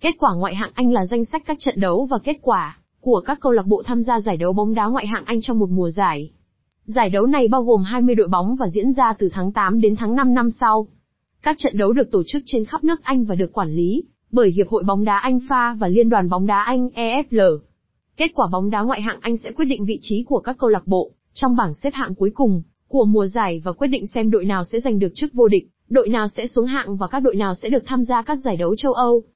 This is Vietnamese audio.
Kết quả ngoại hạng Anh là danh sách các trận đấu và kết quả của các câu lạc bộ tham gia giải đấu bóng đá ngoại hạng Anh trong một mùa giải. Giải đấu này bao gồm 20 đội bóng và diễn ra từ tháng 8 đến tháng 5 năm sau. Các trận đấu được tổ chức trên khắp nước Anh và được quản lý bởi Hiệp hội bóng đá Anh FA và Liên đoàn bóng đá Anh EFL. Kết quả bóng đá ngoại hạng Anh sẽ quyết định vị trí của các câu lạc bộ trong bảng xếp hạng cuối cùng của mùa giải và quyết định xem đội nào sẽ giành được chức vô địch, đội nào sẽ xuống hạng và các đội nào sẽ được tham gia các giải đấu châu Âu.